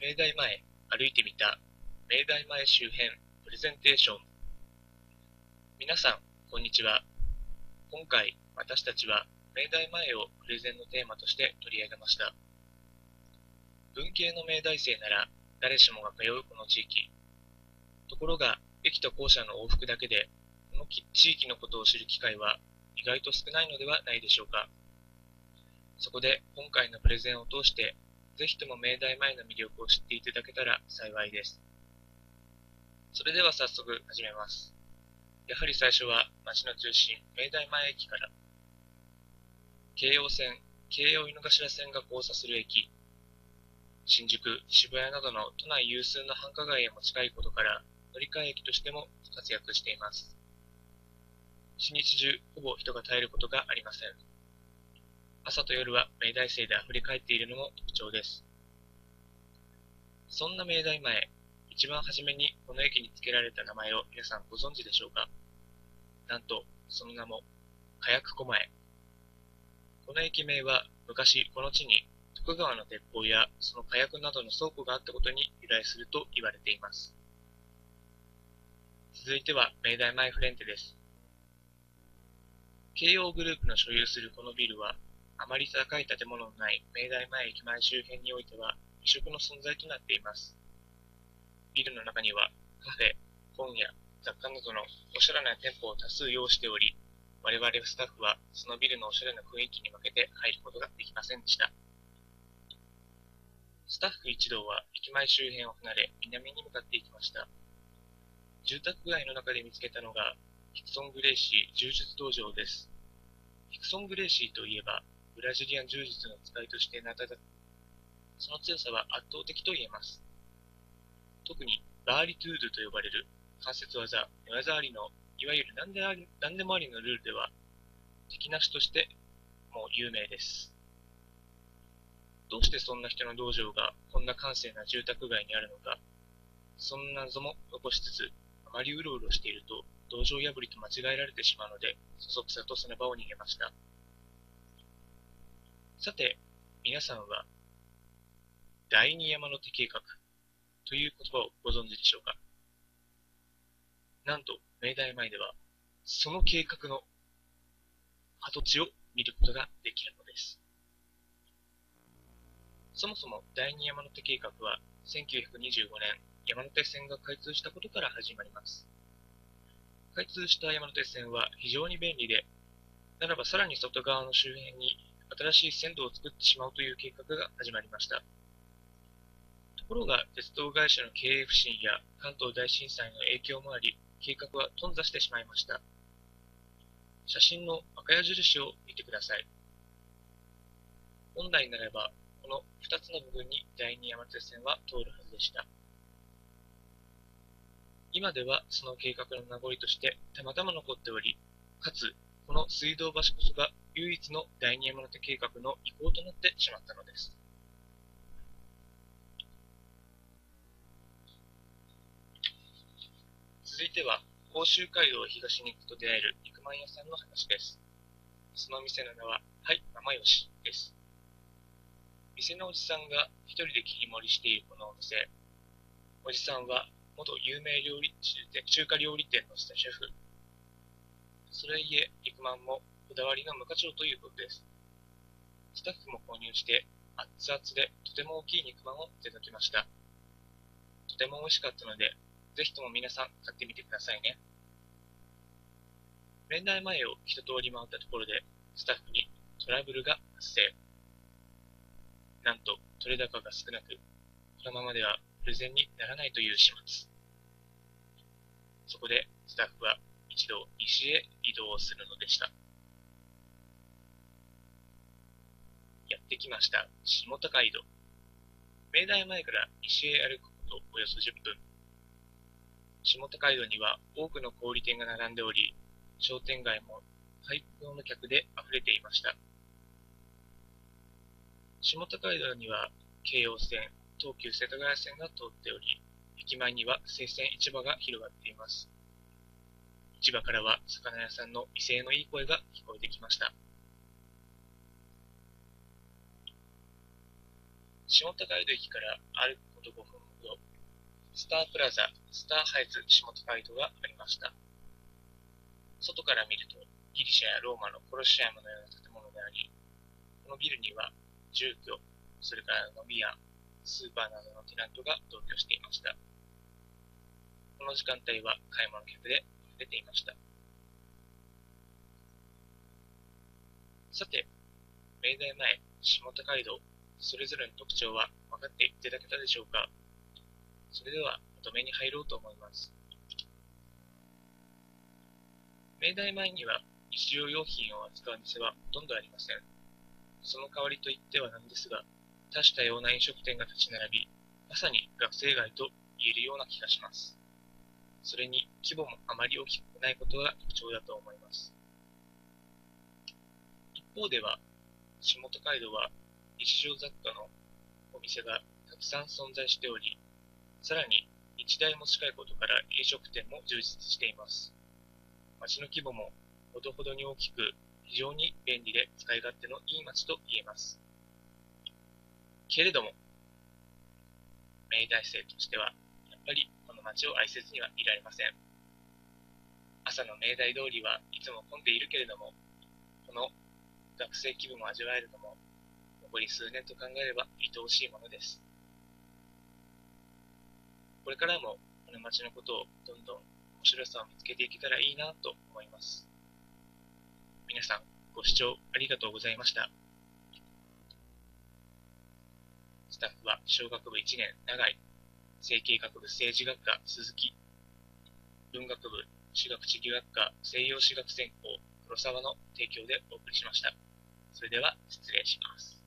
明大前歩いてみた。明大前周辺プレゼンテーション。皆さんこんにちは。今回私たちは明大前をプレゼンのテーマとして取り上げました。文系の明大生なら誰しもが通うこの地域。ところが駅と校舎の往復だけでこの地域のことを知る機会は意外と少ないのではないでしょうか。そこで今回のプレゼンを通してぜひとも明大前の魅力を知っていただけたら幸いです。それでは早速始めます。やはり最初は町の中心、明大前駅から、京葉線、京葉井の頭線が交差する駅、新宿、渋谷などの都内有数の繁華街へも近いことから、乗り換え駅としても活躍しています。一日中、ほぼ人が絶えることがありません。朝と夜は明大生で溢れ返っているのも特徴です。そんな明大前、一番初めにこの駅に付けられた名前を皆さんご存知でしょうか？なんと、その名も、火薬庫前。この駅名は昔この地に徳川の鉄砲やその火薬などの倉庫があったことに由来すると言われています。続いては明大前フレンテです。慶応グループの所有するこのビルはあまり高い建物のない明大前駅前周辺においては異色の存在となっています。ビルの中にはカフェ、本屋、雑貨などのおしゃれな店舗を多数用意しており、我々スタッフはそのビルのおしゃれな雰囲気に負けて入ることができませんでした。スタッフ一同は駅前周辺を離れ南に向かっていきました。住宅街の中で見つけたのがヒクソン・グレイシー柔術道場です。ヒクソン・グレイシーといえばブラジリアン柔術の使いとして名高く、その強さは圧倒的と言えます。特にバーリトゥードと呼ばれる関節技、寝技ありの、いわゆる何であり何でもありのルールでは、敵なしとしてもう有名です。どうしてそんな人の道場がこんな閑静な住宅街にあるのか、そんな謎も残しつつ、あまりうろうろしていると、道場破りと間違えられてしまうので、そそくさとその場を逃げました。さて、皆さんは、第二山手計画という言葉をご存知でしょうか？なんと、明大前では、その計画の跡地を見ることができるのです。そもそも第二山手計画は、1925年、山手線が開通したことから始まります。開通した山手線は非常に便利で、ならばさらに外側の周辺に新しい線路を作ってしまうという計画が始まりました。ところが、鉄道会社の経営不振や関東大震災の影響もあり、計画は頓挫してしまいました。写真の赤矢印を見てください。本来ならば、この2つの部分に第二山手線は通るはずでした。今ではその計画の名残としてたまたま残っており、かつこの水道橋こそが唯一の第二山手計画の遺構となってしまったのです。続いては、甲州街道東に行くと出会える肉まん屋さんの話です。その店の名は、はい、生吉です。店のおじさんが一人で切り盛りしているこのお店。おじさんは元有名料理中華料理店のシェフそれいえ、肉まんもこだわりの無課長ということです。スタッフも購入して、熱々でとても大きい肉まんをいただきました。とても美味しかったので、ぜひとも皆さん買ってみてくださいね。年代前を一通り回ったところで、スタッフにトラブルが発生。なんと、取れ高が少なく、このままではプレゼンにならないという始末。そこで、スタッフは一度西へ移動するのでした。ってきました、下高井戸。明大前から西へ歩くことおよそ10分。下高井戸には多くの小売店が並んでおり、商店街も廃校の客で溢れていました。下高井戸には京葉線、東急世田谷線が通っており、駅前には生鮮市場が広がっています。市場からは魚屋さんの威勢のいい声が聞こえてきました。下高井戸駅から歩くこと5分ほど、スタープラザ、スターハイツ下高井戸がありました。外から見ると、ギリシャやローマのコロシアムのような建物であり、このビルには住居、それから飲み屋、スーパーなどのテナントが同居していました。この時間帯は買い物客で溢れていました。さて、明大前、下高井戸、それぞれの特徴は分かっていただけたでしょうか？それでは、まとめに入ろうと思います。明大前には日用用品を扱う店はほとんどありません。その代わりといってはなんですが、多種多様な飲食店が立ち並び、まさに学生街と言えるような気がします。それに規模もあまり大きくないことが特徴だと思います。一方では、下戸街道は日常雑貨のお店がたくさん存在しており、さらに日大も近いことから飲食店も充実しています。街の規模もほどほどに大きく、非常に便利で使い勝手のいい街と言えます。けれども、明大生としては、やっぱりこの街を愛せずにはいられません。朝の明大通りはいつも混んでいるけれども、この学生気分を味わえるのも、残り数年と考えれば愛おしいものです。これからもこの街のことをどんどん面白さを見つけていけたらいいなと思います。皆さん、ご視聴ありがとうございました。スタッフは小学部1年長井、政経学部政治学科鈴木、文学部私学地理学科西洋史学専攻黒沢の提供でお送りしました。それでは失礼します。